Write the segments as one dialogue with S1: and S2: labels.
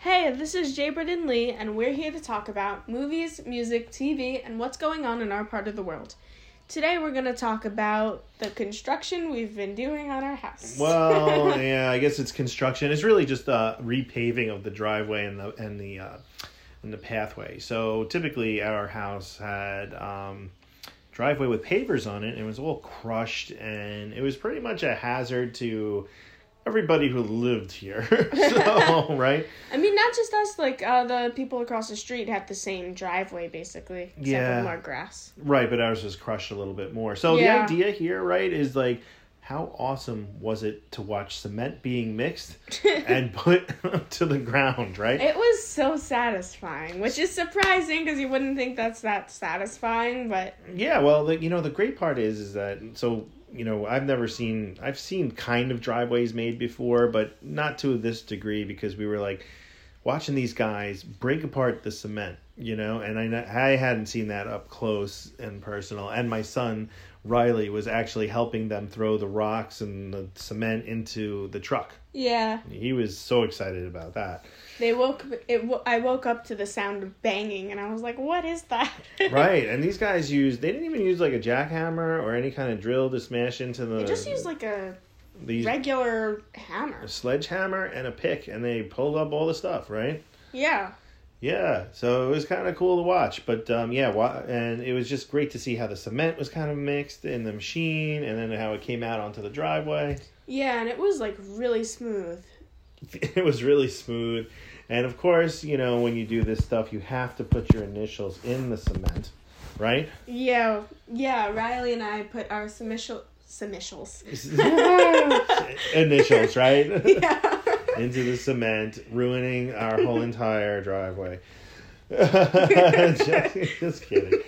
S1: Hey, this is Jay Britton Lee, and we're here to talk about movies, music, TV, and what's going on in our part of the world. Today, we're going to talk about the construction we've been doing on our house.
S2: Well, yeah, I guess it's construction. It's really just uh, repaving of the driveway and the and the uh, and the pathway. So typically, our house had um, driveway with pavers on it, and it was all crushed, and it was pretty much a hazard to everybody who lived here. so, right?
S1: I mean, not just us, like uh, the people across the street had the same driveway, basically. Except
S2: Yeah.
S1: more grass.
S2: Right, but ours was crushed a little bit more. So
S1: Yeah.
S2: the idea here, right, is like how awesome was it to watch cement being mixed and put to the ground, right?
S1: It was so satisfying, which is surprising because you wouldn't think that's that satisfying, but
S2: Yeah, well, the, you know, the great part is is that so you know I've never seen I've seen kind of driveways made before, but not to this degree because we were like watching these guys break apart the cement, you know, and I I hadn't seen that up close and personal, and my son Riley was actually helping them throw the rocks and the cement into the truck.
S1: yeah.
S2: He was so excited about that.
S1: They woke. It. I woke up to the sound of banging, and I was like, "What is that?"
S2: right, and these guys used they didn't even use like a jackhammer or any kind of drill to smash into the
S1: They just used like a
S2: these
S1: regular hammer.
S2: a sledgehammer and a pick and they pulled up all the stuff right
S1: Yeah.
S2: Yeah so it was kind of cool to watch but um yeah wa- and it was just great to see how the cement was kind of mixed in the machine and then how it came out onto the driveway
S1: Yeah, and it was like really smooth.
S2: it was really smooth and of course you know when you do this stuff you have to put your initials in the cement right
S1: Yeah. Yeah. Riley and I put our submission submissions.
S2: initials right
S1: yeah.
S2: Into the cement, ruining our whole entire driveway. just, just kidding.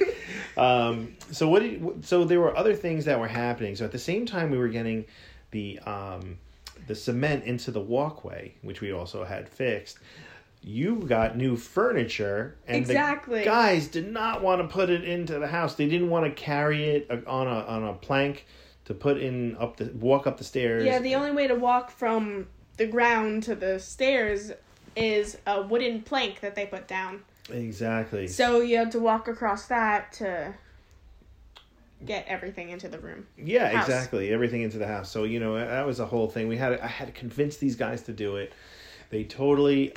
S2: Um, so what? Did, so there were other things that were happening. So at the same time, we were getting the um, the cement into the walkway, which we also had fixed. You got new furniture, and
S1: Exactly.
S2: the guys did not want to put it into the house. They didn't want to carry it uh, on a on a plank to put in up the walk up the stairs.
S1: Yeah. The only way to walk from the ground to the stairs is a wooden plank that they put down.
S2: exactly.
S1: So you have to walk across that to get everything into the room.
S2: Yeah, exactly. Everything into the house. So you know that was a whole thing. We had I had to convince these guys to do it. They totally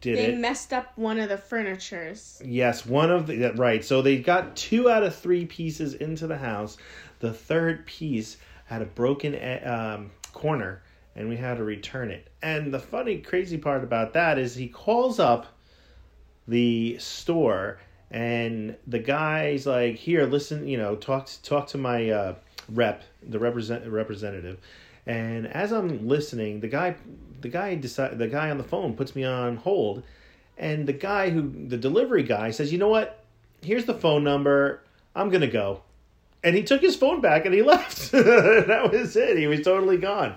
S2: did
S1: They
S2: it.
S1: messed up one of the furnitures.
S2: yes, one of the right. So they got two out of three pieces into the house. The third piece had a broken um, corner, and we had to return it. And the funny, crazy part about that is he calls up the store and the guy's like here listen you know talk to, talk to my uh, rep the represent representative. And as i'm listening the guy the guy decide the guy on the phone puts me on hold and the guy who the delivery guy says you know what? Here's the phone number. I'm gonna go. And he took his phone back and he left. That was it. He was totally gone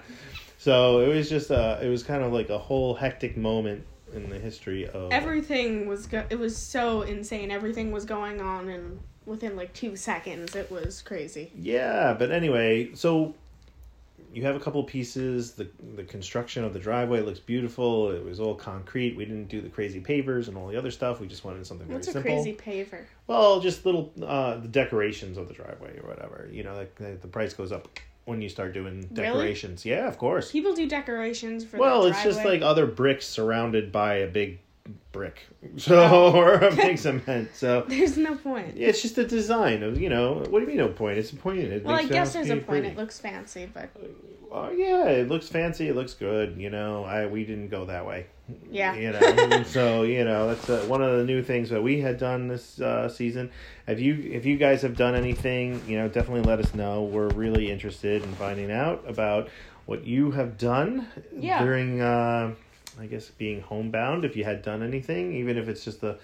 S2: so it was just uh it was kind of like a whole hectic moment in the history of
S1: Everything was go- it was so insane. Everything was going on and within like 2 seconds. It was crazy.
S2: Yeah, but anyway, so you have a couple pieces. The the construction of the driveway looks beautiful. It was all concrete. We didn't do the crazy pavers and all the other stuff. We just wanted something very simple.
S1: What's a crazy paver?
S2: Well, just little uh, the decorations of the driveway or whatever. You know, like the, the price goes up when you start doing decorations. Yeah, of course.
S1: People do decorations for
S2: Well, it's just like other bricks surrounded by a big brick, so or a big cement. So
S1: there's no point.
S2: yeah, it's just a design of you know. What do you mean no point? It's a point. It
S1: Well, I guess there's a point.
S2: pretty.
S1: It looks fancy, but
S2: Oh yeah, it looks fancy. It looks good. You know, I we didn't go that way.
S1: yeah.
S2: You know, so you know that's uh, one of the new things that we had done this uh, season. Have you if you guys have done anything, you know, definitely let us know. We're really interested in finding out about what you have done
S1: Yeah.
S2: during, uh, I guess, being homebound. If you had done anything, even if it's just a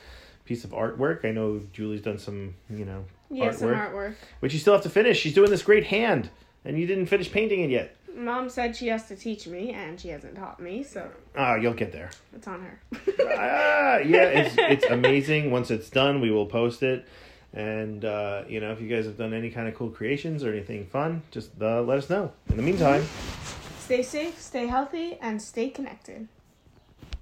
S2: piece of artwork. I know Julie's done some, you know,
S1: Yeah, some
S2: artwork,
S1: artwork.
S2: which you still have to finish. She's doing this great hand, and you didn't finish painting it yet.
S1: Mom said she has to teach me, and she hasn't taught me, so
S2: Ah, you'll get there.
S1: it's on her.
S2: ah, yeah, it's it's amazing. Once it's done, we will post it. And uh, you know, if you guys have done any kind of cool creations or anything fun, just uh, let us know. In the meantime.
S1: Stay safe, stay healthy, and stay connected.